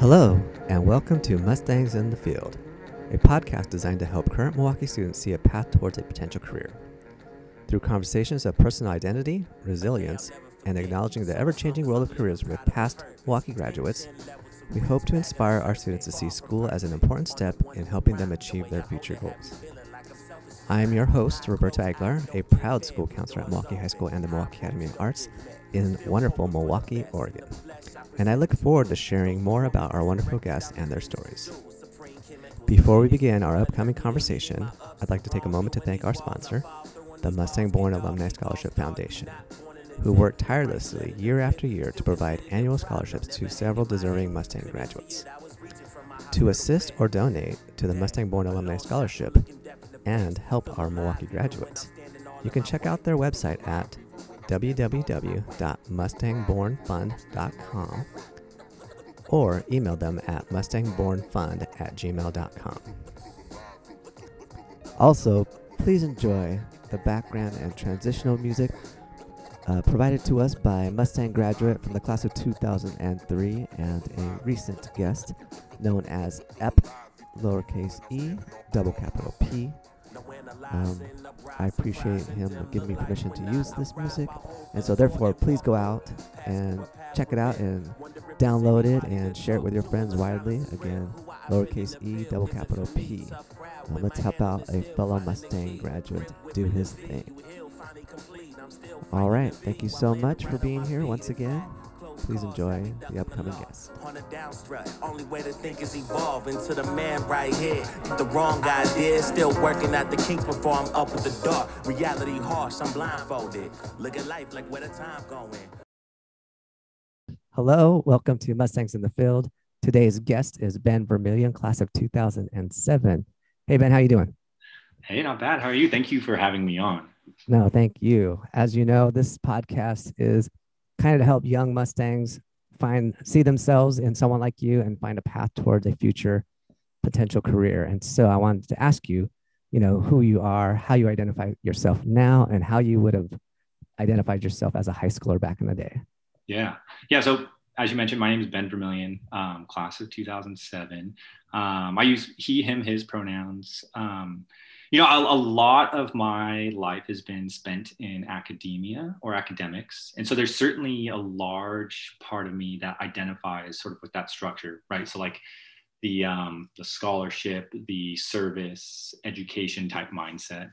Hello, and welcome to Mustangs in the Field, a podcast designed to help current Milwaukie students see a path towards a potential career. Through conversations of personal identity, resilience, and acknowledging the ever changing world of careers with past Milwaukie graduates, we hope to inspire our students to see school as an important step in helping them achieve their future goals. I am your host, Roberto Aguilar, a proud school counselor at Milwaukie High School and the Milwaukie Academy of Arts in wonderful Milwaukie, Oregon. And I look forward to sharing more about our wonderful guests and their stories. Before we begin our upcoming conversation, I'd like to take a moment to thank our sponsor, the Mustang Born Alumni Scholarship Foundation, who work tirelessly year after year to provide annual scholarships to several deserving Mustang graduates. To assist or donate to the Mustang Born Alumni Scholarship and help our Milwaukie graduates, you can check out their website at www.mustangbornfund.com or email them at mustangbornfund at gmail.com. Also, please enjoy the background and transitional music uh, provided to us by Mustang graduate from the class of 2003 and a recent guest known as EP, lowercase e, double capital P. Um, I appreciate him giving me permission to use this music, and so therefore, please go out and check it out and download it and share it with your friends widely. Again, lowercase e, double capital P. Um, let's help out a fellow Mustang graduate do his thing. All right, thank you so much for being here once again. Please enjoy the upcoming guest. On a downstrut, only way to think is evolve into the man right here. The wrong idea, still working at the kinks before I'm up with the dark. Reality harsh, I'm blindfolded. Look at life like where the time going. Hello, welcome to Mustangs in the Field. Today's guest is Ben Vermillion, class of 2007. Hey Ben, how you doing? Hey, not bad. How are you? Thank you for having me on. No, thank you. As you know, this podcast is kind of to help young Mustangs find see themselves in someone like you and find a path towards a future potential career. And so I wanted to ask you, you know, who you are, how you identify yourself now, and how you would have identified yourself as a high schooler back in the day. Yeah. Yeah. So as you mentioned, my name is Ben Vermillion, um, class of 2007. Um, I use he, him, his pronouns. Um, you know, a, a, lot of my life has been spent in academia or academics. And so there's certainly a large part of me that identifies sort of with that structure, right? So like the, um, the scholarship, the service, education type mindset.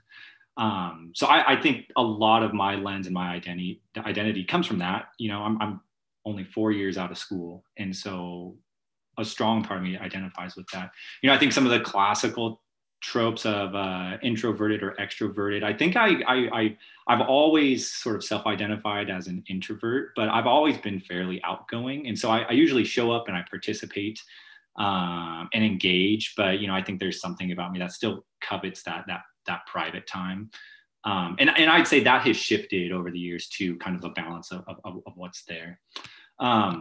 Um, so I, I, think a lot of my lens and my identity identity comes from that. You know, I'm, I'm only four years out of school, and so a strong part of me identifies with that. You know, I think some of the classical tropes of uh, introverted or extroverted. I think I, I, I I've always sort of self-identified as an introvert, but I've always been fairly outgoing, and so I, I usually show up and I participate um, and engage. But you know, I think there's something about me that still covets that that that private time. Um, and, and I'd say that has shifted over the years to kind of a balance of, of, of what's there. Um,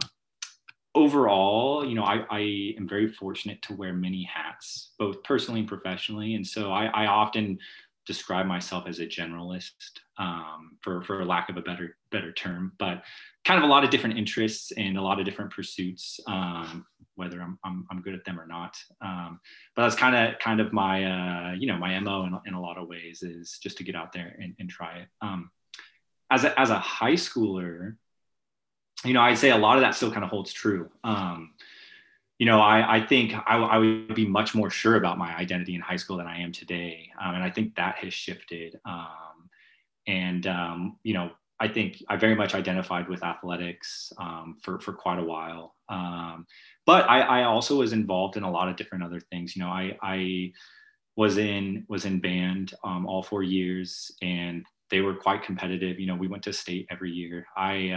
overall, you know, I, I, am very fortunate to wear many hats, both personally and professionally. And so I, I often describe myself as a generalist, um, for, for lack of a better, better term, but kind of a lot of different interests and a lot of different pursuits, um, whether I'm, I'm, I'm, good at them or not. Um, but that's kind of, kind of my, uh, you know, my MO in, in a lot of ways is just to get out there and, and try it. Um, as a, as a high schooler, you know, I'd say a lot of that still kind of holds true. Um, you know, I, I think I, I, would be much more sure about my identity in high school than I am today. Um, and I think that has shifted. Um, and, um, you know, I think I very much identified with athletics um, for, for quite a while. Um, but I, I, also was involved in a lot of different other things. You know, I, I was in was in band um, all four years and they were quite competitive. You know, we went to state every year. I,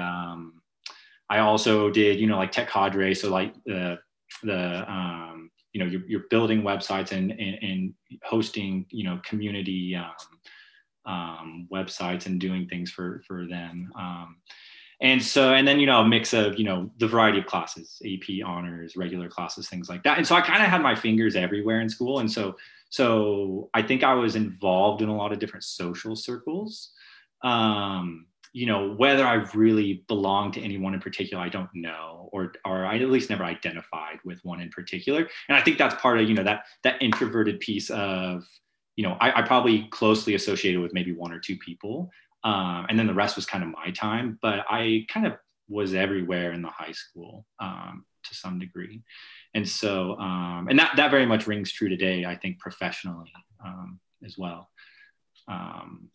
I also did, you know, like tech cadre. So like the, the, um, you know, you're, you're building websites and, and, and, hosting, you know, community um, um, websites and doing things for, for them. Um, and so, and then, you know, a mix of, you know, the variety of classes, AP honors, regular classes, things like that. And so I kind of had my fingers everywhere in school. And so, so I think I was involved in a lot of different social circles. Um, you know whether i've really belong to anyone in particular i don't know or or i at least never identified with one in particular. And i think that's part of you know that that introverted piece of you know i, I probably closely associated with maybe one or two people um, and then the rest was kind of my time but i kind of was everywhere in the high school um, to some degree. And so um, and that that very much rings true today i think professionally um, as well. Um,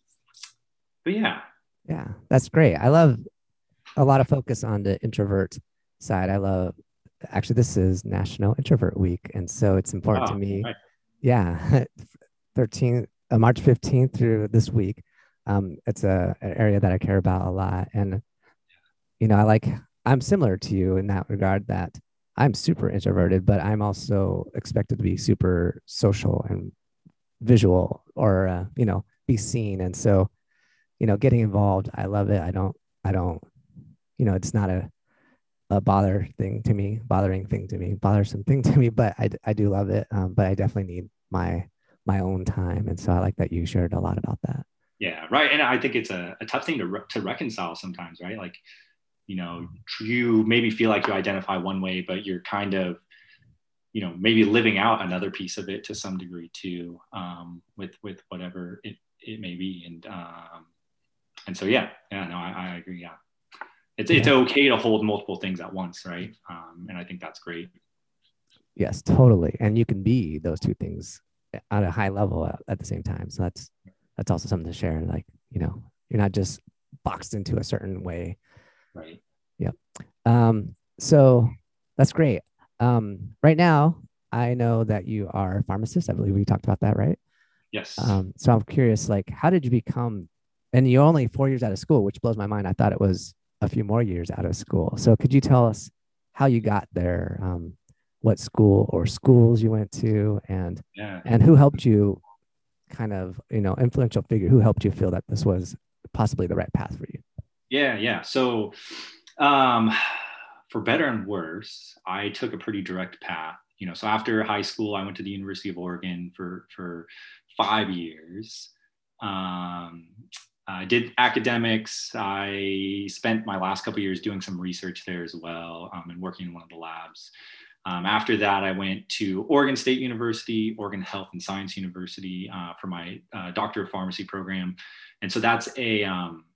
but yeah yeah, that's great. I love a lot of focus on the introvert side. I love actually this is National Introvert Week, and so it's important to me. Right. Yeah, 13 uh, March 15th through this week. Um, it's a an area that I care about a lot, and you know, I like I'm similar to you in that regard that I'm super introverted, but I'm also expected to be super social and visual, or uh, you know, be seen, and so you know, getting involved. I love it. I don't, I don't, you know, it's not a, a bother thing to me, bothering thing to me, bothersome thing to me, but I, I do love it. Um, but I definitely need my, my own time. And so I like that you shared a lot about that. Yeah. Right. And I think it's a, a tough thing to, re- to reconcile sometimes, right? Like, you know, you maybe feel like you identify one way, but you're kind of, you know, maybe living out another piece of it to some degree too, um, with, with whatever it, it may be. And, um, and so yeah yeah no i, I agree yeah. It's, yeah. it's okay to hold multiple things at once right? Um, and i think that's great. Yes totally. And you can be those two things at a high level at, at the same time. So that's that's also something to share like you know you're not just boxed into a certain way. Right. Yep. Um, so that's great. Um, right now i know that you are a pharmacist. I believe we talked about that right? Yes. Um, so i'm curious like how did you become and you're only four years out of school, which blows my mind. I thought it was a few more years out of school. So could you tell us how you got there, um, what school or schools you went to, and yeah. and who helped you, kind of you know influential figure who helped you feel that this was possibly the right path for you? Yeah, yeah. So, um, for better and worse, I took a pretty direct path. You know, so after high school, I went to the University of Oregon for for five years. Um, I did academics. I spent my last couple years doing some research there as well um, and working in one of the labs. Um, after that, I went to Oregon State University, Oregon Health and Science University uh, for my uh, Doctor of Pharmacy program. And so that's a, um,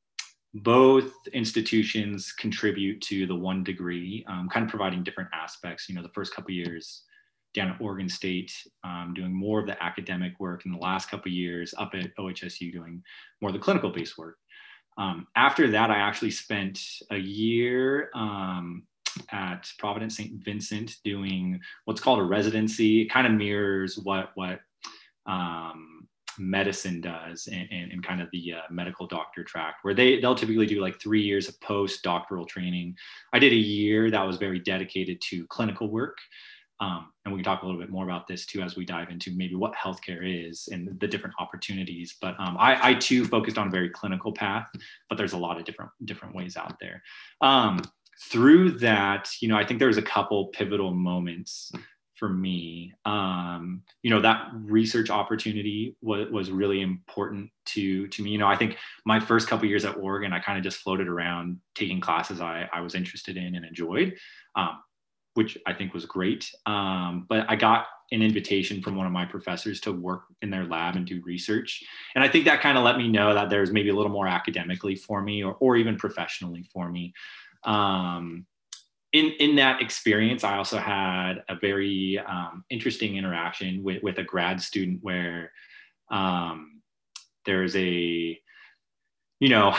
both institutions contribute to the one degree, um, kind of providing different aspects. You know, the first couple years, down at Oregon State, um, doing more of the academic work in the last couple years, up at OHSU doing more of the clinical based work. Um, after that, I actually spent a year um, at Providence St. Vincent doing what's called a residency. It kind of mirrors what what um, medicine does in, kind of the uh, medical doctor track, where they they'll typically do like three years of post doctoral training. I did a year that was very dedicated to clinical work. Um, and we can talk a little bit more about this too as we dive into maybe what healthcare is and the different opportunities. But um, I, I, too focused on a very clinical path, but there's a lot of different different ways out there. Um, through that, you know, I think there was a couple pivotal moments for me. Um, you know, that research opportunity was, was really important to to me. You know, I think my first couple years at Oregon, I kind of just floated around taking classes I, I was interested in and enjoyed. Um, which I think was great. Um, but I got an invitation from one of my professors to work in their lab and do research. And I think that kind of let me know that there's maybe a little more academically for me or, or even professionally for me. Um, in, in that experience, I also had a very um, interesting interaction with, with a grad student where um, there's a, you know,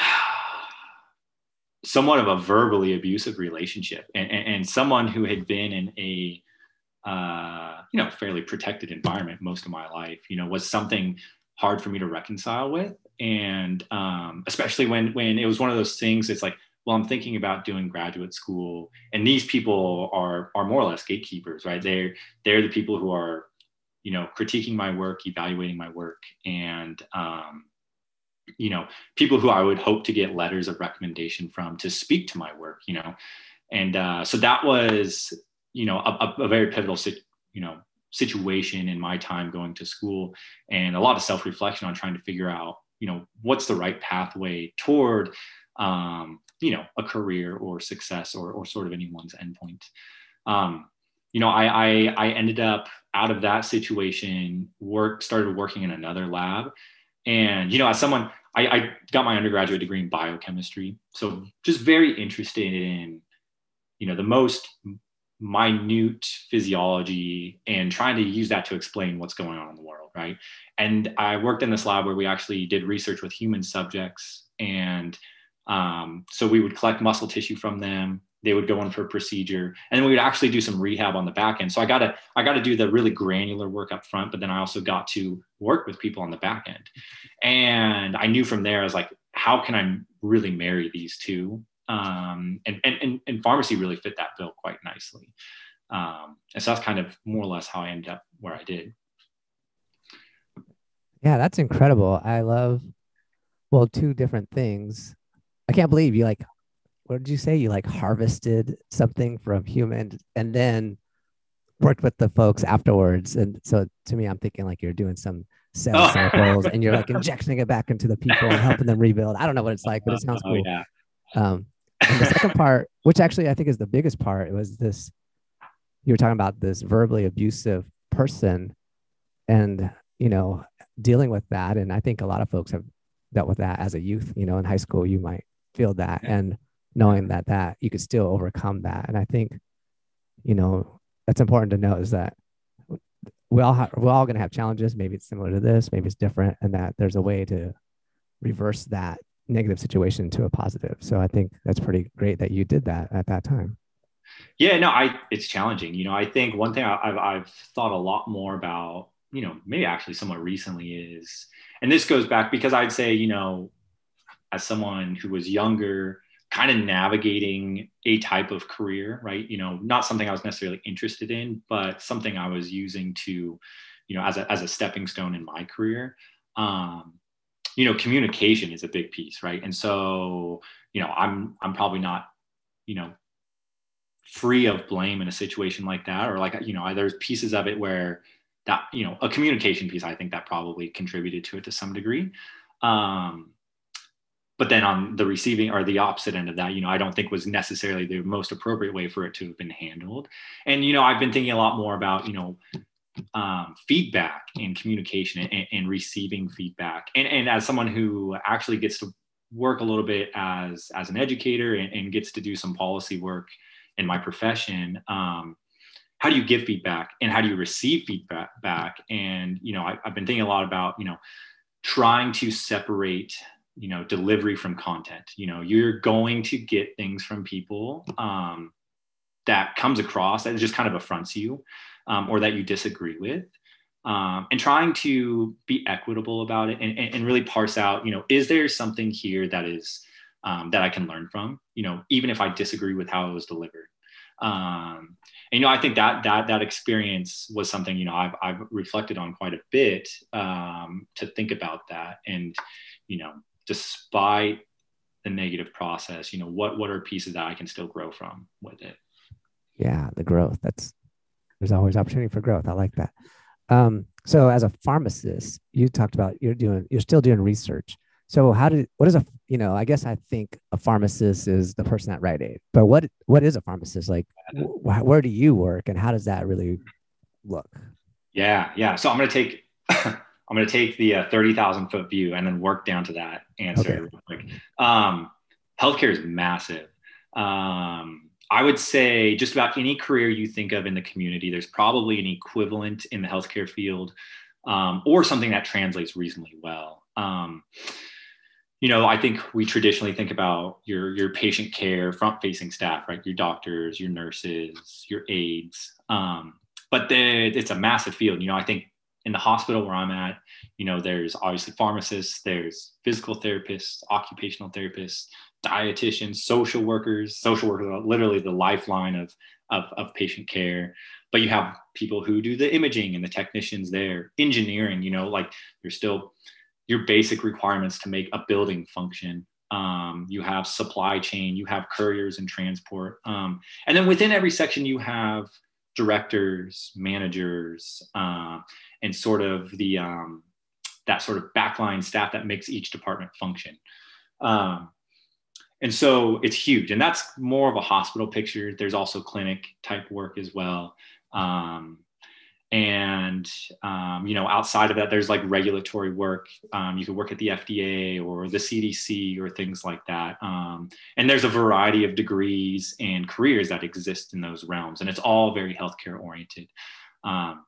somewhat of a verbally abusive relationship and, and, and someone who had been in a uh, you know fairly protected environment most of my life you know was something hard for me to reconcile with. And um, especially when when it was one of those things it's like well i'm thinking about doing graduate school and these people are are more or less gatekeepers right? They're they're the people who are you know critiquing my work evaluating my work and um, you know people who i would hope to get letters of recommendation from to speak to my work you know and uh, so that was you know a, a very pivotal you know situation in my time going to school and a lot of self-reflection on trying to figure out you know what's the right pathway toward um, you know, a career or success or, or sort of anyone's endpoint. Um, you know, I, I, I ended up out of that situation, work started working in another lab. And, you know, as someone, I, I got my undergraduate degree in biochemistry. So just very interested in, you know, the most minute physiology and trying to use that to explain what's going on in the world, right? And I worked in this lab where we actually did research with human subjects. And um, so we would collect muscle tissue from them. They would go in for a procedure, and then we would actually do some rehab on the back end. So I got to I got to do the really granular work up front, but then I also got to work with people on the back end. And I knew from there, I was like, how can I really marry these two? Um, and, and, and, pharmacy really fit that bill quite nicely. Um, and so that's kind of more or less how I ended up where I did. Yeah, that's incredible. I love, well, two different things. I can't believe you like, what did you say? You like harvested something from human and then worked with the folks afterwards. And so to me, I'm thinking like you're doing some cell oh. samples and you're like injecting it back into the people and helping them rebuild. I don't know what it's like, but it sounds oh, cool. yeah. Um, and the second part, which actually I think is the biggest part, was this you were talking about this verbally abusive person and, you know, dealing with that. And I think a lot of folks have dealt with that as a youth, you know, in high school, you might feel that and knowing that that you could still overcome that. And I think, you know, that's important to know is that we all have, we're all going to have challenges. Maybe it's similar to this, maybe it's different, and that there's a way to reverse that negative situation to a positive. So I think that's pretty great that you did that at that time. Yeah, no, I it's challenging. You know, I think one thing I've I've thought a lot more about, you know, maybe actually somewhat recently is, and this goes back because I'd say, you know, as someone who was younger, kind of navigating a type of career, right? You know, not something I was necessarily interested in, but something I was using to, you know, as a as a stepping stone in my career. Um, you know communication is a big piece right and so you know i'm i'm probably not you know free of blame in a situation like that or like you know there's pieces of it where that you know a communication piece i think that probably contributed to it to some degree um but then on the receiving or the opposite end of that you know i don't think was necessarily the most appropriate way for it to have been handled and you know i've been thinking a lot more about you know um, feedback and communication and, and, receiving feedback. And, and as someone who actually gets to work a little bit as, as an educator and, and gets to do some policy work in my profession, um, how do you give feedback and how do you receive feedback back? And, you know, I, I've been thinking a lot about, you know, trying to separate you know delivery from content. You know you're going to get things from people um, that comes across that just kind of affronts you um, or that you disagree with um, and trying to be equitable about it and, and, really parse out you know is there something here that is um, that i can learn from you know even if i disagree with how it was delivered. Um, and you know i think that that that experience was something you know i've, I've reflected on quite a bit um, to think about that and you know despite the negative process you know what what are pieces that i can still grow from with it yeah the growth that's there's always opportunity for growth. I like that. Um, so as a pharmacist, you talked about you're doing you're still doing research. So how did what is a you know I guess I think a pharmacist is the person at Rite Aid, but what what is a pharmacist like? Wh- where do you work, and how does that really look? Yeah, yeah. So I'm gonna take I'm gonna take the uh, thirty thousand foot view and then work down to that answer. Okay. Um, healthcare is massive. Um, I would say just about any career you think of in the community, there's probably an equivalent in the healthcare field um, or something that translates reasonably well. Um, you know, I think we traditionally think about your your patient care, front facing staff, right? Your doctors, your nurses, your aides. Um, but the, it's a massive field. You know, I think in the hospital where I'm at, you know, there's obviously pharmacists, there's physical therapists, occupational therapists, dietitians, social workers. Social workers are literally the lifeline of, of, of patient care. But you have people who do the imaging and the technicians there, engineering, you know, like there's still your basic requirements to make a building function. Um, you have supply chain, you have couriers and transport. Um, and then within every section, you have directors, managers, uh, and sort of the um, that sort of backline staff that makes each department function. Um, and so it's huge. And that's more of a hospital picture. There's also clinic type work as well. Um, and um, you know outside of that there's like regulatory work. Um, you could work at the fda or the cdc or things like that. Um, and there's a variety of degrees and careers that exist in those realms and it's all very healthcare oriented. Um,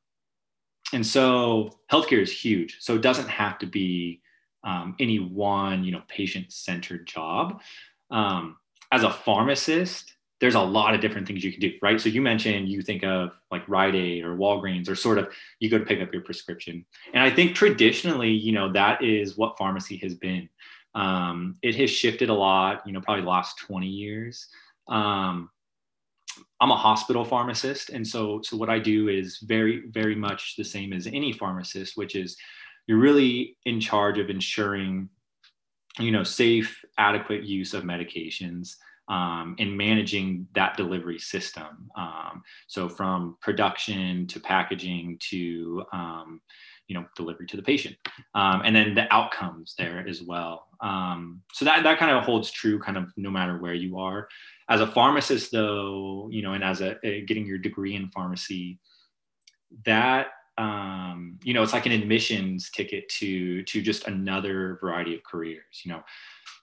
and so healthcare is huge. So it doesn't have to be um, any one you know patient centered job. Um, as a pharmacist there's a lot of different things you can do right? So you mentioned you think of like rite aid or walgreens or sort of you go to pick up your prescription. And i think traditionally you know that is what pharmacy has been. Um, it has shifted a lot you know probably the last 20 years. Um, i'm a hospital pharmacist and so so what i do is very very much the same as any pharmacist which is you're really in charge of ensuring you know safe adequate use of medications um, and managing that delivery system um, so from production to packaging to um, you know delivery to the patient um, and then the outcomes there as well um, so that that kind of holds true kind of no matter where you are as a pharmacist though you know and as a, a getting your degree in pharmacy that um, you know, it's like an admissions ticket to to just another variety of careers. You know,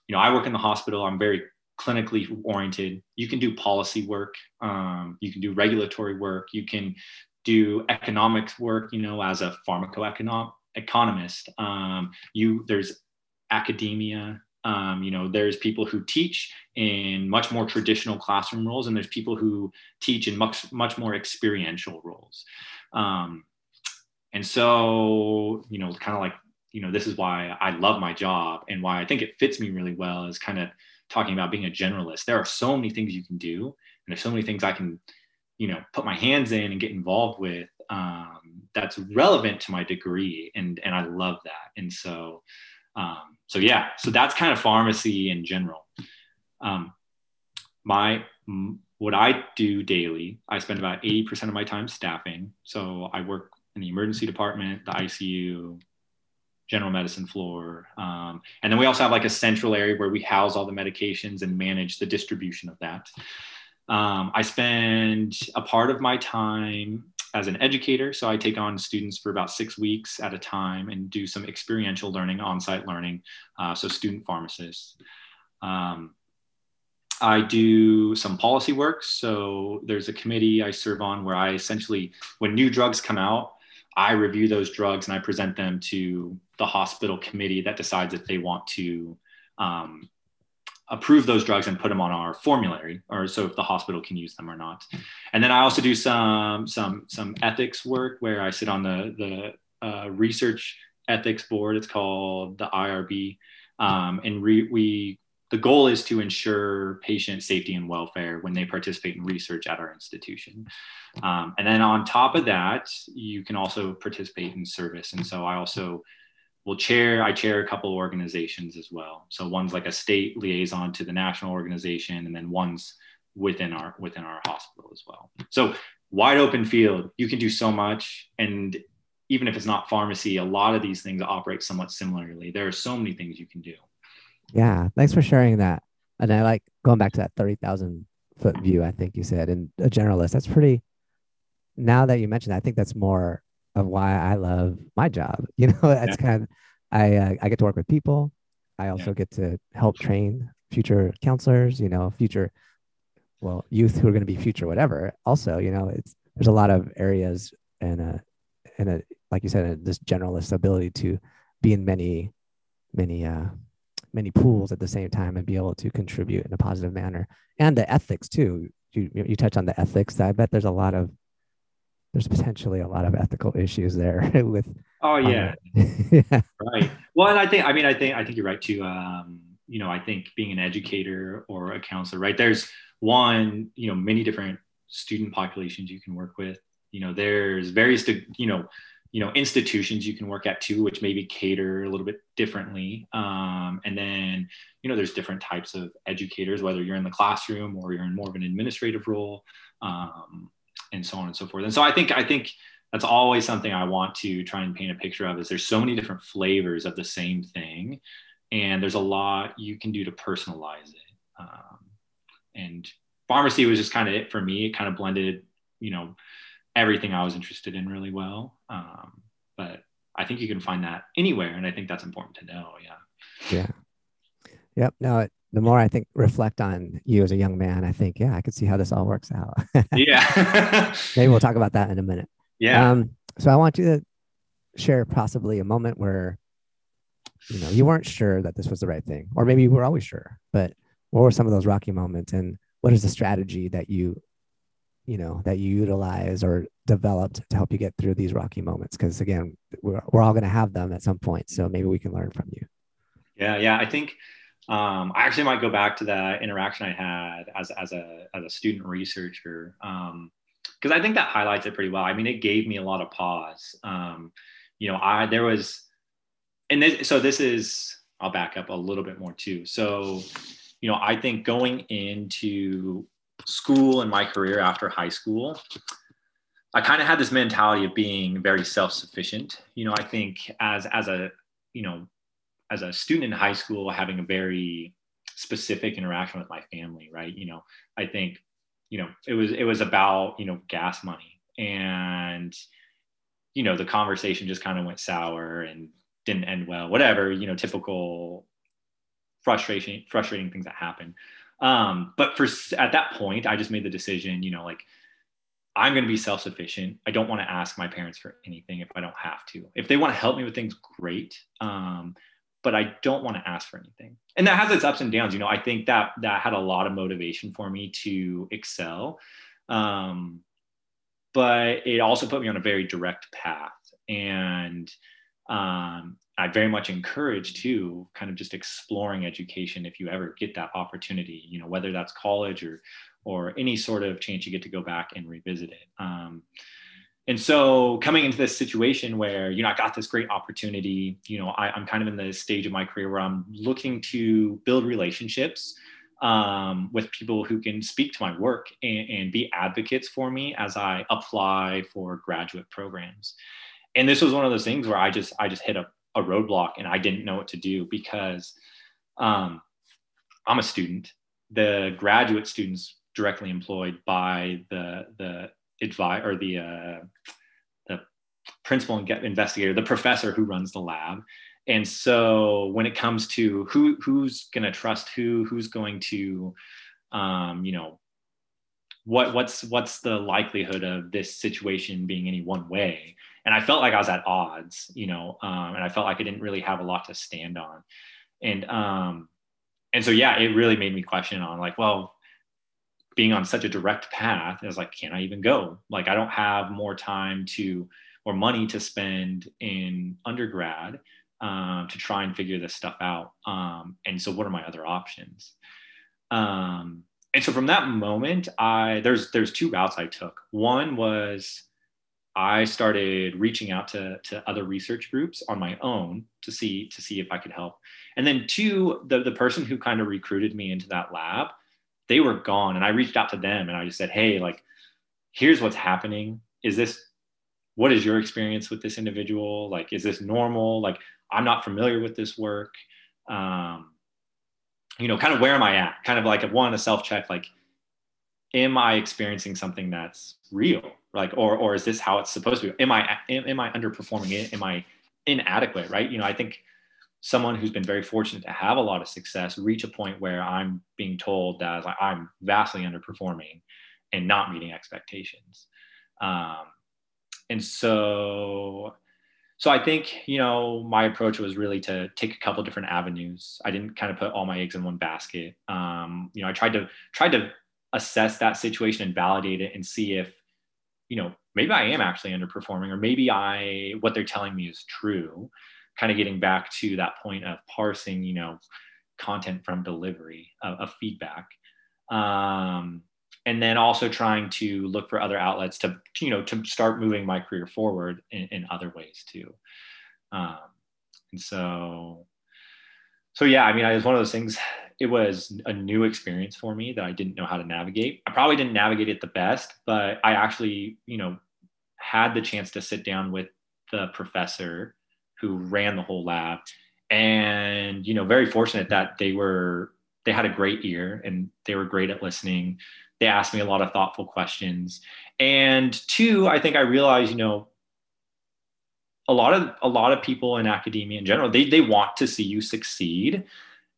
you know, I work in the hospital. I'm very clinically oriented. You can do policy work. Um, you can do regulatory work. You can do economics work. You know, as a pharmacoeconomist. Economist, um, you there's academia. Um, you know, there's people who teach in much more traditional classroom roles, and there's people who teach in much much more experiential roles. Um, and so, you know, kind of like, you know, this is why I love my job and why I think it fits me really well is kind of talking about being a generalist. There are so many things you can do, and there's so many things I can, you know, put my hands in and get involved with um, that's relevant to my degree, and and I love that. And so, um, so yeah, so that's kind of pharmacy in general. Um, my what I do daily, I spend about 80% of my time staffing. So I work in the emergency department, the ICU, general medicine floor. Um, and then we also have like a central area where we house all the medications and manage the distribution of that. Um, I spend a part of my time as an educator. So I take on students for about six weeks at a time and do some experiential learning, on site learning. Uh, so student pharmacists. Um, I do some policy work. So there's a committee I serve on where I essentially, when new drugs come out, I review those drugs and I present them to the hospital committee that decides if they want to um, approve those drugs and put them on our formulary, or so if the hospital can use them or not. And then I also do some some some ethics work where I sit on the the uh, research ethics board. It's called the IRB, um, and re- we the goal is to ensure patient safety and welfare when they participate in research at our institution. Um, and then on top of that, you can also participate in service. And so I also will chair, I chair a couple organizations as well. So one's like a state liaison to the national organization, and then one's within our within our hospital as well. So wide open field, you can do so much. And even if it's not pharmacy, a lot of these things operate somewhat similarly. There are so many things you can do. Yeah, thanks for sharing that. And I like going back to that 30,000 foot view, I think you said, and a generalist. That's pretty, now that you mentioned, that, I think that's more of why I love my job. You know, that's yeah. kind of, I, uh, I get to work with people. I also yeah. get to help train future counselors, you know, future, well, youth who are going to be future whatever. Also, you know, it's, there's a lot of areas and a, and a, like you said, a, this generalist ability to be in many, many, uh, many pools at the same time and be able to contribute in a positive manner. And the ethics too. You you touch on the ethics. I bet there's a lot of there's potentially a lot of ethical issues there with oh yeah. yeah. Right. Well and i think i mean i think i think you're right too. Um you know i think being an educator or a counselor right? There's one you know many different student populations you can work with. You know there's various you know you know institutions you can work at too which maybe cater a little bit differently. Um, and then you know there's different types of educators whether you're in the classroom or you're in more of an administrative role um, and so on and so forth. And so i think i think that's always something i want to try and paint a picture of is there's so many different flavors of the same thing and there's a lot you can do to personalize it. Um, and pharmacy was just kind of it for me. It kind of blended, you know, everything I was interested in really well. Um, but I think you can find that anywhere, and I think that's important to know. Yeah. Yeah. Yep. No, it, the more I think reflect on you as a young man, I think, yeah, I could see how this all works out. yeah. Maybe we'll talk about that in a minute. Yeah. Um, so I want you to share possibly a moment where you know you weren't sure that this was the right thing, or maybe you were always sure, but what were some of those rocky moments and what is the strategy that you you know that you utilize or developed to help you get through these rocky moments because again we're, we're all going to have them at some point so maybe we can learn from you yeah yeah i think um, I actually might go back to that interaction I had as, as, a, as a student researcher because um, I think that highlights it pretty well. I mean, it gave me a lot of pause. Um, you know, I there was, and this, so this is I'll back up a little bit more too. So, you know, I think going into school and my career after high school, I kind of had this mentality of being very self-sufficient. You know, I think as as a you know as a student in high school having a very specific interaction with my family right? You know i think you know it was it was about you know gas money. And you know the conversation just kind of went sour and didn't end well whatever you know typical frustration frustrating things that happen um but for at that point i just made the decision you know like i'm going to be self-sufficient i don't want to ask my parents for anything if i don't have to if they want to help me with things great um but I don't want to ask for anything. And that has its ups and downs. You know, I think that that had a lot of motivation for me to excel. Um, but it also put me on a very direct path. And um, I very much encourage too, kind of just exploring education if you ever get that opportunity, you know, whether that's college or or any sort of chance you get to go back and revisit it. Um, and so coming into this situation where you know i got this great opportunity you know I, am kind of in the stage of my career where i'm looking to build relationships um, with people who can speak to my work and, and, be advocates for me as i apply for graduate programs and this was one of those things where i just i just hit a, a roadblock and i didn't know what to do because um, i'm a student the graduate students directly employed by the the advise or the uh, the principal investigator, the professor who runs the lab. And so when it comes to who who's going to trust who, who's going to, um, you know, what what's what's the likelihood of this situation being any one way? And I felt like I was at odds, you know, um, and I felt like I didn't really have a lot to stand on. And um, and so yeah, it really made me question on like, well, being on such a direct path, I was like, can I even go? Like, I don't have more time to or money to spend in undergrad um, to try and figure this stuff out. Um, and so, what are my other options? Um, and so, from that moment, I there's there's two routes I took. One was I started reaching out to, to other research groups on my own to see to see if I could help. And then two, the, the person who kind of recruited me into that lab they were gone. And i reached out to them and i just said hey like here's what's happening. Is this what is your experience with this individual? Like is this normal? Like i'm not familiar with this work. Um, you know kind of where am i at? Kind of like one a self check like am i experiencing something that's real like or or is this how it's supposed to be am i am, i underperforming am i inadequate right you know i think someone who's been very fortunate to have a lot of success reach a point where I'm being told that I'm vastly underperforming and not meeting expectations. Um, and so, so I think you know my approach was really to take a couple different avenues. I didn't kind of put all my eggs in one basket. Um, you know, I tried to tried to assess that situation and validate it and see if you know maybe I am actually underperforming or maybe I what they're telling me is true kind of getting back to that point of parsing, you know, content from delivery of, of feedback. Um, and then also trying to look for other outlets to, you know, to start moving my career forward in, in other ways too. Um, and so, so yeah, I mean, it was one of those things. It was a new experience for me that I didn't know how to navigate. I probably didn't navigate it the best, but I actually, you know, had the chance to sit down with the professor who ran the whole lab and you know very fortunate that they were they had a great ear and they were great at listening. They asked me a lot of thoughtful questions. And two, I think I realized, you know, a lot of a lot of people in academia in general, they they want to see you succeed.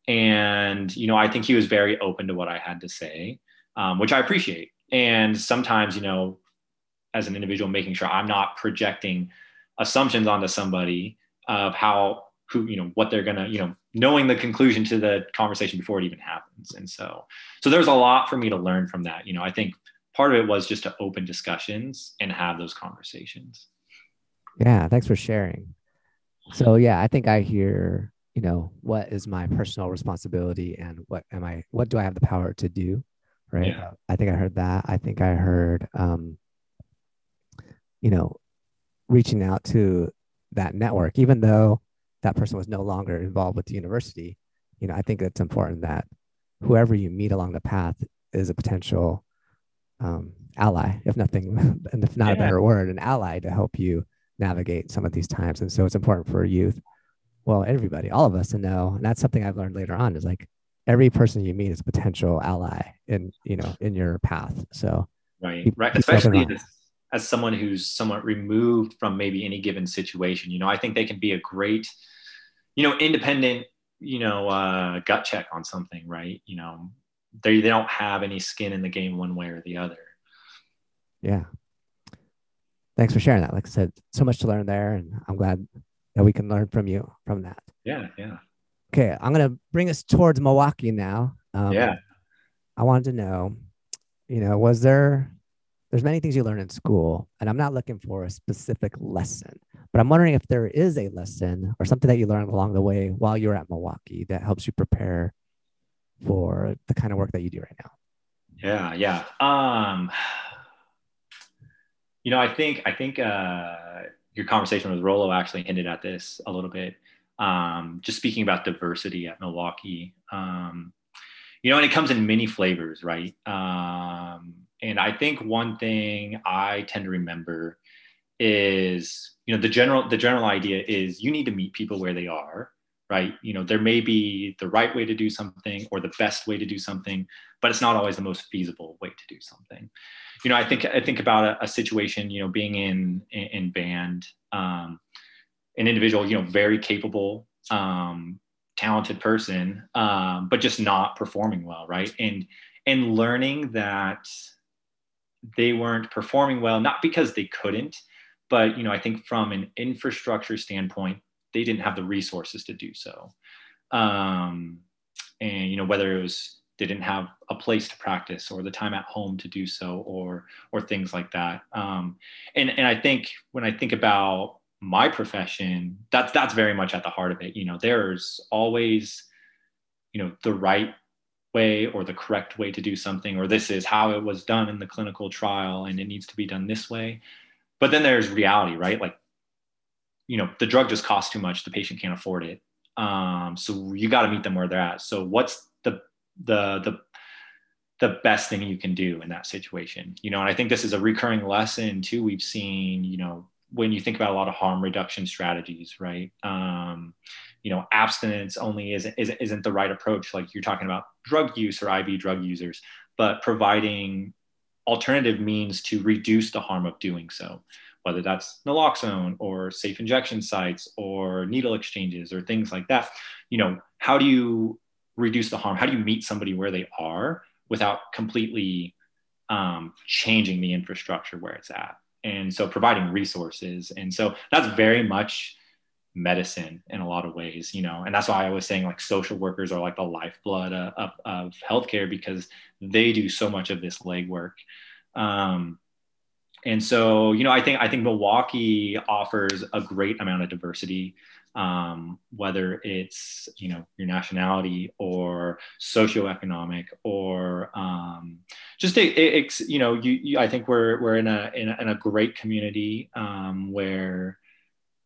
And you know, I think he was very open to what I had to say, um, which I appreciate. And sometimes, you know, as an individual, making sure I'm not projecting assumptions onto somebody of how who you know what they're gonna you know knowing the conclusion to the conversation before it even happens. And so so there's a lot for me to learn from that. You know i think part of it was just to open discussions and have those conversations. Yeah thanks for sharing. So yeah i think i hear you know what is my personal responsibility and what am i what do i have the power to do right yeah. i think i heard that i think i heard um you know reaching out to that network even though that person was no longer involved with the university, you know, I think it's important that whoever you meet along the path is a potential um, ally, if nothing, and if not yeah. a better word, an ally to help you navigate some of these times. And so it's important for youth, well, everybody, all of us to know. And that's something I've learned later on is like every person you meet is a potential ally in, you know, in your path. So right, keep, right. Keep Especially as, as someone who's somewhat removed from maybe any given situation, you know, I think they can be a great you know, independent, you know, uh, gut check on something, right? You know, they, they don't have any skin in the game one way or the other. Yeah. Thanks for sharing that. Like I said, so much to learn there, and I'm glad that we can learn from you from that. Yeah, yeah. Okay, I'm gonna bring us towards Milwaukie now. Um, yeah. I wanted to know, you know, was there there's many things you learn in school, and I'm not looking for a specific lesson, but I'm wondering if there is a lesson or something that you learned along the way while you were at Milwaukie that helps you prepare for the kind of work that you do right now. Yeah, yeah. Um, you know, I think I think uh, your conversation with Rollo actually hinted at this a little bit. Um, just speaking about diversity at Milwaukie, um, you know, and it comes in many flavors, right? Um, and I think one thing I tend to remember is, you know, the general the general idea is you need to meet people where they are, right? You know, there may be the right way to do something or the best way to do something, but it's not always the most feasible way to do something. You know, I think I think about a, a situation, you know, being in in, in band, um, an individual, you know, very capable, um, talented person, um, but just not performing well, right? And and learning that they weren't performing well, not because they couldn't, but you know, I think from an infrastructure standpoint, they didn't have the resources to do so. Um, and you know, whether it was they didn't have a place to practice or the time at home to do so or or things like that. Um, and and I think when I think about my profession, that's that's very much at the heart of it. You know, there's always, you know, the right way or the correct way to do something, or this is how it was done in the clinical trial and it needs to be done this way. But then there's reality, right? Like, you know, the drug just costs too much, the patient can't afford it. Um, so you got to meet them where they're at. So what's the the the the best thing you can do in that situation? You know, and I think this is a recurring lesson too. We've seen, you know, when you think about a lot of harm reduction strategies, right? Um, you know abstinence only isn't, isn't the right approach like you're talking about drug use or iv drug users but providing alternative means to reduce the harm of doing so whether that's naloxone or safe injection sites or needle exchanges or things like that. You know how do you reduce the harm? How do you meet somebody where they are without completely um, changing the infrastructure where it's at? And so providing resources. And so that's very much medicine in a lot of ways, you know, and that's why I was saying like social workers are like the lifeblood of, of, of healthcare because they do so much of this legwork. Um, and so, you know, I think I think Milwaukie offers a great amount of diversity, um, whether it's you know your nationality or socioeconomic or um, just it, you know you, you, I think we're we're in a in a, in a great community um, where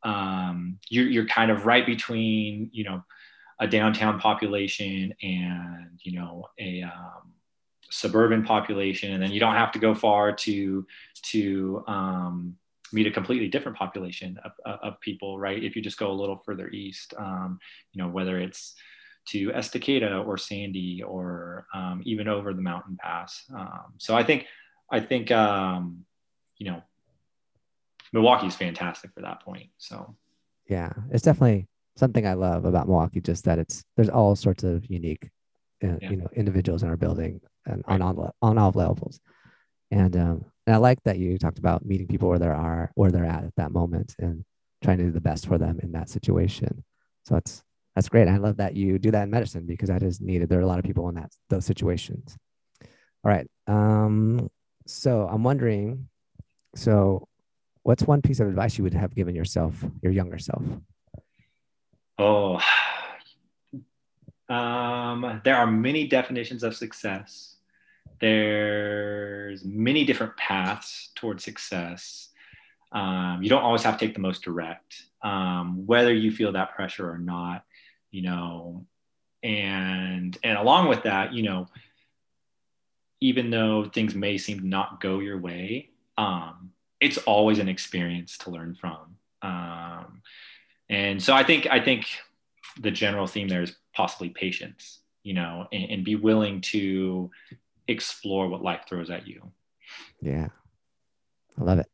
um, you're, you're kind of right between, you know, a downtown population and, you know, a um, suburban population. And then you don't have to go far to, to um, meet a completely different population of, of people, right? If you just go a little further east, um, you know, whether it's to Estacada or Sandy or um, even over the mountain pass. Um, so I think, I think, um, you know, Milwaukie's fantastic for that point. So, yeah, it's definitely something I love about Milwaukie, just that it's, there's all sorts of unique, uh, yeah. you know, individuals in our building and right. on, all, on all levels. And, um, and I like that you talked about meeting people where they are, where they're at at that moment and trying to do the best for them in that situation. So that's, that's great. I love that you do that in medicine because that is needed. There are a lot of people in that those situations. All right. Um, so I'm wondering, so what's one piece of advice you would have given yourself, your younger self? Oh, um, there are many definitions of success. There's many different paths towards success. Um, you don't always have to take the most direct, um, whether you feel that pressure or not you know and and along with that you know even though things may seem to not go your way um, it's always an experience to learn from um, and so i think i think the general theme there is possibly patience you know and, and be willing to explore what life throws at you yeah i love it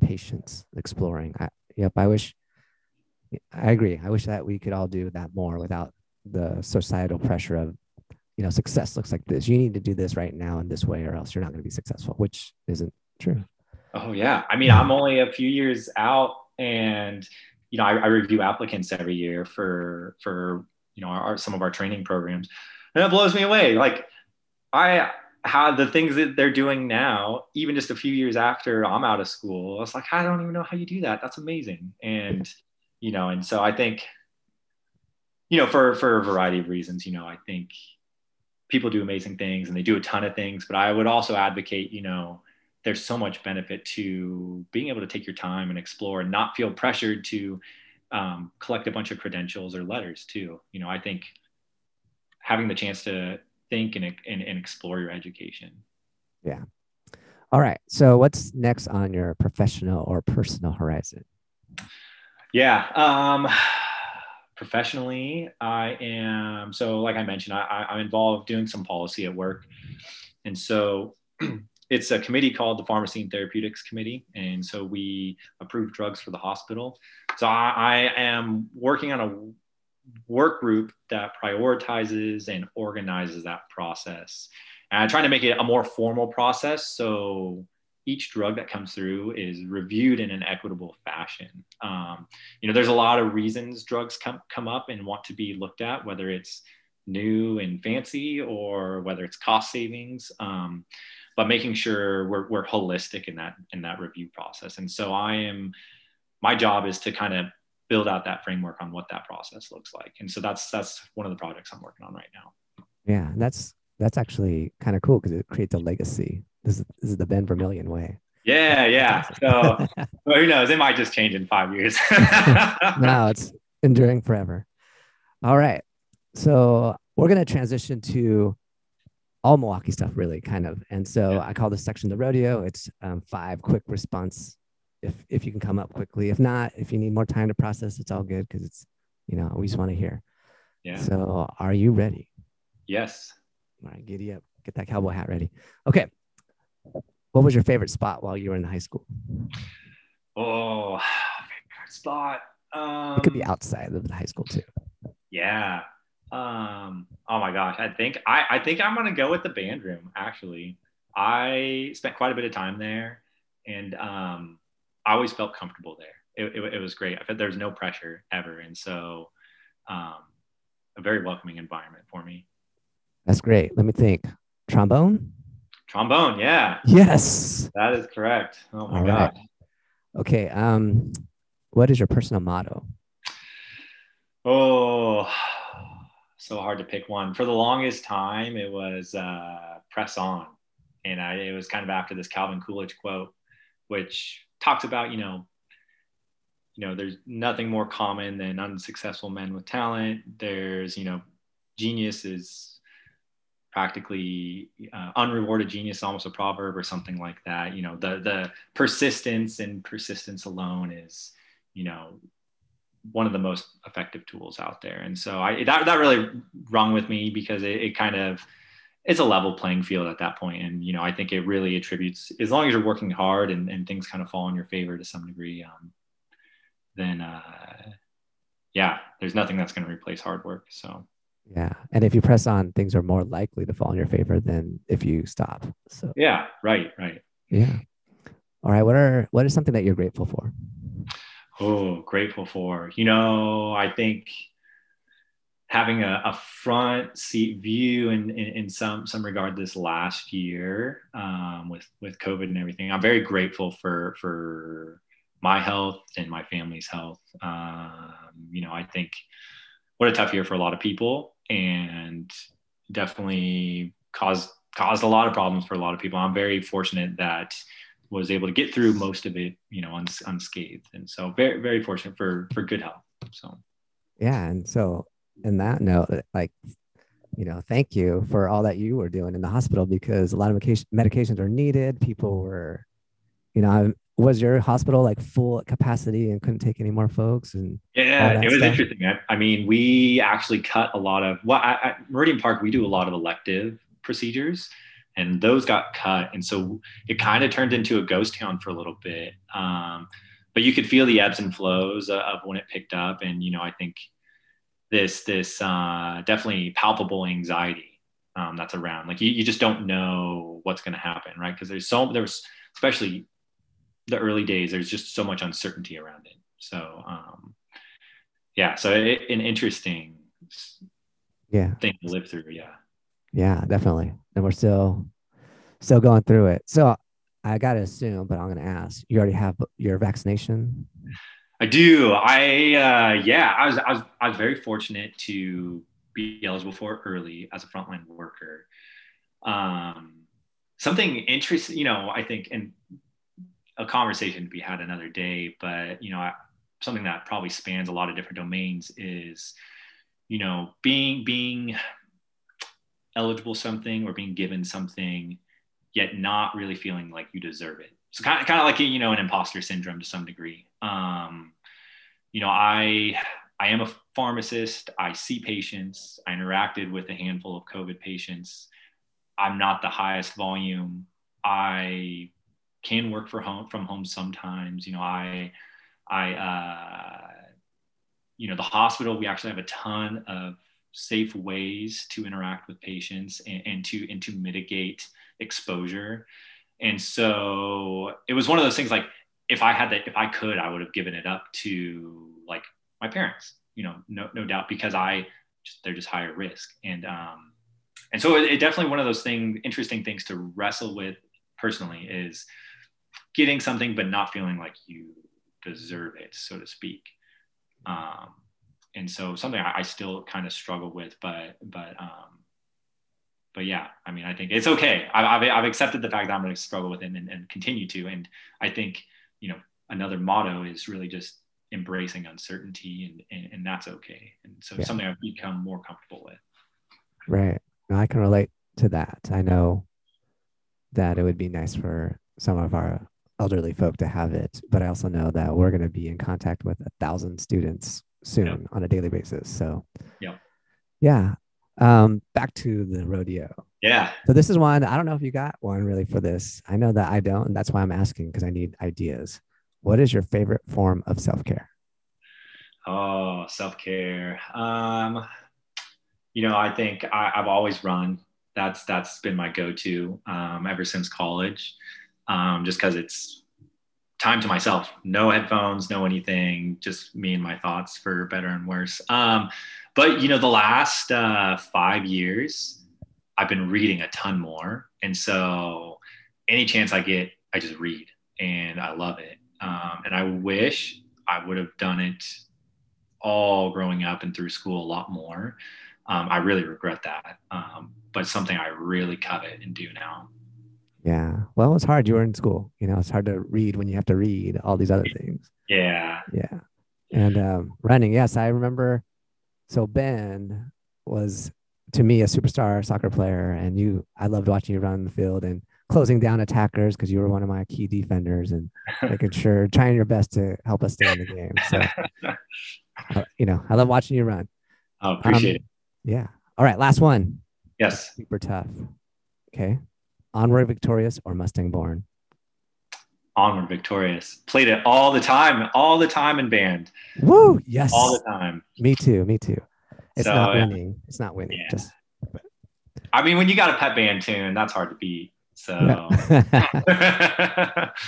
patience exploring I, yep i wish I agree. I wish that we could all do that more without the societal pressure of, you know, success looks like this. You need to do this right now in this way, or else you're not going to be successful, which isn't true. Oh yeah, I mean, I'm only a few years out, and you know, I, I review applicants every year for for you know our, some of our training programs, and it blows me away. Like I how the things that they're doing now, even just a few years after I'm out of school, I was like, I don't even know how you do that. That's amazing. And you know, and so I think, you know, for for a variety of reasons, you know, I think people do amazing things and they do a ton of things, but I would also advocate, you know, there's so much benefit to being able to take your time and explore and not feel pressured to um, collect a bunch of credentials or letters too. You know, I think having the chance to think and, and, and explore your education. Yeah. All right. So what's next on your professional or personal horizon? Yeah. Um, professionally, I am so like I mentioned, I, I'm involved doing some policy at work, and so it's a committee called the Pharmacy and Therapeutics Committee, and so we approve drugs for the hospital. So I, I am working on a work group that prioritizes and organizes that process, and I'm trying to make it a more formal process. So each drug that comes through is reviewed in an equitable fashion. Um, you know, there's a lot of reasons drugs come, come up and want to be looked at, whether it's new and fancy or whether it's cost savings. Um, but making sure we're, we're holistic in that in that review process. And so I am, my job is to kind of build out that framework on what that process looks like. And so that's that's one of the projects I'm working on right now. Yeah, that's that's actually kind of cool because it creates a legacy this is, this is the Ben Vermillion way. Yeah, yeah. So well, who knows? It might just change in five years. no, it's enduring forever. All right. So we're going to transition to all Milwaukie stuff, really, kind of. And so yeah. I call this section the rodeo. It's um, five quick response. If if you can come up quickly, if not, if you need more time to process, it's all good because it's you know we just want to hear. Yeah. So are you ready? Yes. All right, giddy up. Get that cowboy hat ready. Okay. What was your favorite spot while you were in high school? Oh, favorite spot. Um, it could be um, outside of the high school too. Yeah. Um, oh my gosh. I think I, I think I'm gonna go with the band room actually. I spent quite a bit of time there and um, I always felt comfortable there. It, it, it was great. I felt there was no pressure ever. And so um, a very welcoming environment for me. That's great. Let me think. Trombone? Trombone, yeah. Yes. That is correct. Oh my god. Right. Okay. Um, what is your personal motto? Oh, so hard to pick one. For the longest time, it was uh, press on, and I, it was kind of after this Calvin Coolidge quote, which talks about you know, you know, there's nothing more common than unsuccessful men with talent. There's you know, genius is practically uh, unrewarded genius almost a proverb or something like that you know the the persistence and persistence alone is you know one of the most effective tools out there. And so I that that really rung with me because it, it kind of it's a level playing field at that point. And you know, I think it really attributes as long as you're working hard and, and things kind of fall in your favor to some degree, um, then uh, yeah, there's nothing that's going to replace hard work. So yeah, and if you press on, things are more likely to fall in your favor than if you stop. So yeah, right, right. Yeah. All right. What are what is something that you're grateful for? Oh, grateful for. You know, I think having a, a front seat view in, in, in, some some regard this last year um, with with COVID and everything. I'm very grateful for for my health and my family's health. Um, you know, I think what a tough year for a lot of people, and definitely caused caused a lot of problems for a lot of people. I'm very fortunate that was able to get through most of it, you know, uns- unscathed, and so very very fortunate for for good health. So yeah, and so in that note, like you know, thank you for all that you were doing in the hospital because a lot of medication, medications are needed. People were, you know, was your hospital like full capacity and couldn't take any more folks? And yeah, it was stuff? interesting. I, I, mean, we actually cut a lot of well, at Meridian Park, we do a lot of elective procedures and those got cut. And so it kind of turned into a ghost town for a little bit. Um, but you could feel the ebbs and flows of when it picked up. And, you know, I think this, this uh, definitely palpable anxiety um, that's around. Like you, you just don't know what's going to happen, right? Because there's so, there was, especially the early days, there's just so much uncertainty around it. So, um, yeah, so it, an interesting yeah thing to live through. Yeah. Yeah, definitely. And we're still still going through it. So I gotta assume, but I'm gonna ask, you already have your vaccination? I do. I uh yeah, I was I was I was very fortunate to be eligible for early as a frontline worker. Um something interesting, you know, I think and a conversation to be had another day, but you know, I, something that probably spans a lot of different domains is you know being being eligible something or being given something yet not really feeling like you deserve it so kind of, kind of like you know an imposter syndrome to some degree. Um, you know i i am a pharmacist. I see patients. I interacted with a handful of covid patients. I'm not the highest volume. I can work for home from home sometimes. You know i i uh, you know the hospital we actually have a ton of safe ways to interact with patients and, and to and to mitigate exposure and so it was one of those things like if i had that if i could i would have given it up to like my parents you know no, no doubt because i just, they're just higher risk. And um and so it, it definitely one of those things interesting things to wrestle with personally is getting something but not feeling like you deserve it so to speak. Um and so something I, I still kind of struggle with, but but um, but yeah, I mean, I think it's okay. I've I've, accepted the fact that I'm going to struggle with it and, and continue to, and I think you know another motto is really just embracing uncertainty, and and, and that's okay. And so yeah. something I've become more comfortable with. Right. I can relate to that. I know that it would be nice for some of our elderly folk to have it, but I also know that we're going to be in contact with a thousand students soon yeah. on a daily basis. So yeah. Yeah. Um, back to the rodeo. Yeah. So this is one, I don't know if you got one really for this. I know that I don't, and that's why I'm asking because I need ideas. What is your favorite form of self-care? Oh, self-care. Um, you know, I think I, have always run. That's that's been my go-to um, ever since college. Um, just because it's time to myself no headphones no anything just me and my thoughts for better and worse um, but you know the last uh, five years i've been reading a ton more and so any chance i get i just read and i love it um, and i wish i would have done it all growing up and through school a lot more um, i really regret that um, but something i really covet and do now yeah. Well, it's hard. You were in school. You know, it's hard to read when you have to read all these other things. Yeah. Yeah. And um, running. Yes, I remember. So Ben was to me a superstar soccer player, and you. I loved watching you run the field and closing down attackers because you were one of my key defenders and making sure trying your best to help us stay in the game. So Uh, you know, I love watching you run. Oh, appreciate Um, Yeah. All right. Last one. Yes. Super tough. Okay. Onward Victorious or Mustang Born? Onward Victorious. Played it all the time, all the time in band, Woo! Yes. all the time. Me too. Me too. It's So, not yeah. winning. It's not winning. Yeah. Just I mean, when you got a pet band tune, that's hard to beat. So, Yeah.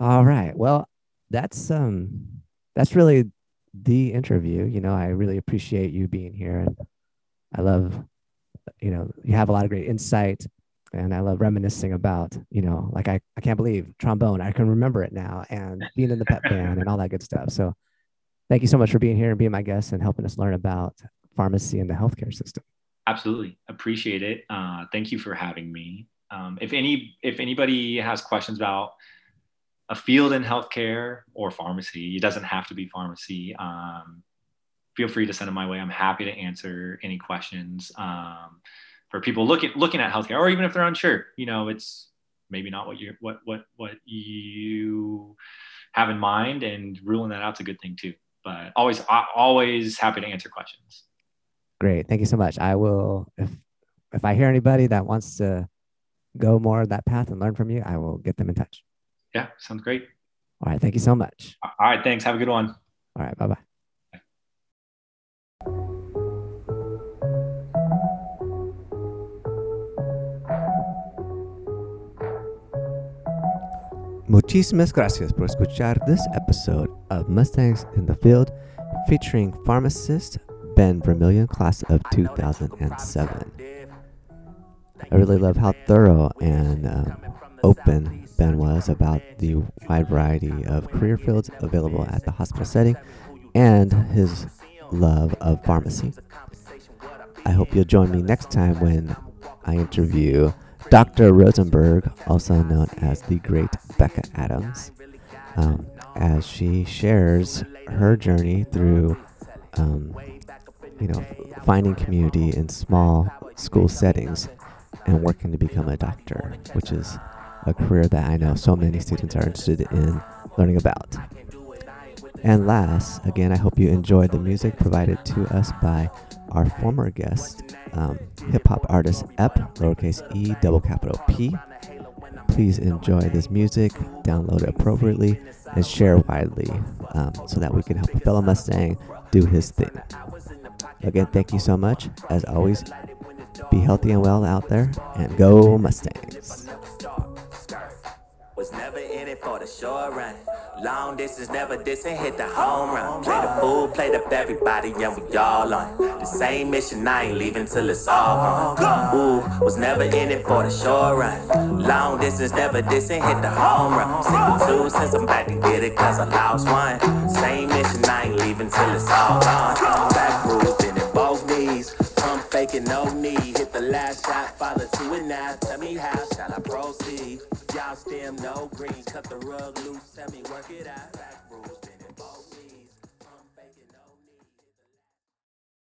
All right. Well, that's um that's really the interview. You know, I really appreciate you being here and I love you know, you have a lot of great insight and I love reminiscing about, you know, like I, I can't believe trombone. I can remember it now and being in the pet band and all that good stuff. So thank you so much for being here and being my guest and helping us learn about pharmacy and the healthcare system. absolutely appreciate it. Uh, thank you for having me. Um, if any, if anybody has questions about a field in healthcare or pharmacy, it doesn't have to be pharmacy. Um, feel free to send them my way. I'm happy to answer any questions um, for people looking looking at healthcare, or even if they're unsure. You know, it's maybe not what you what what what you have in mind, and ruling that out's a good thing too. But always always happy to answer questions. Great. Thank you so much. I will if if I hear anybody that wants to go more that path and learn from you, I will get them in touch. Yeah, sounds great. All right. Thank you so much. All right, thanks. Have a good one. All right. Bye bye. Muchísimas gracias por escuchar this episode of Mustangs in the Field featuring pharmacist Ben Vermillion, class of 2007. I really love how thorough and um, open Ben was about the wide variety of career fields available at the hospital setting and his love of pharmacy. I hope you'll join me next time when I interview Dr. Rosenberg, also known as the Great Becca Adams, um, as she shares her journey through, um, you know, finding community in small school settings and working to become a doctor, which is a career that I know so many students are interested in learning about. And last, again, I hope you enjoyed the music provided to us by our former guest, um, hip hop artist Ep, lowercase e, double capital P. Please enjoy this music, download it appropriately, and share widely um, so that we can help a fellow Mustang do his thing. Again, thank you so much. As always, be healthy and well out there, and go Mustangs. It. Long distance, never dissing, hit the home run. Play the fool, played up everybody, and we all on the same mission. I ain't leaving till it's all gone. Ooh, was never in it for the short run. Long distance, never dissing, hit the home run. Single two since I'm back to get it, cause I lost one. Same mission, I ain't leaving till it's all gone. Back been in both knees. Pump faking, no knee. Hit the last shot, follow to it now. Tell me how shall I proceed? Stem, no green. Cut the rug loose, tell me work it out.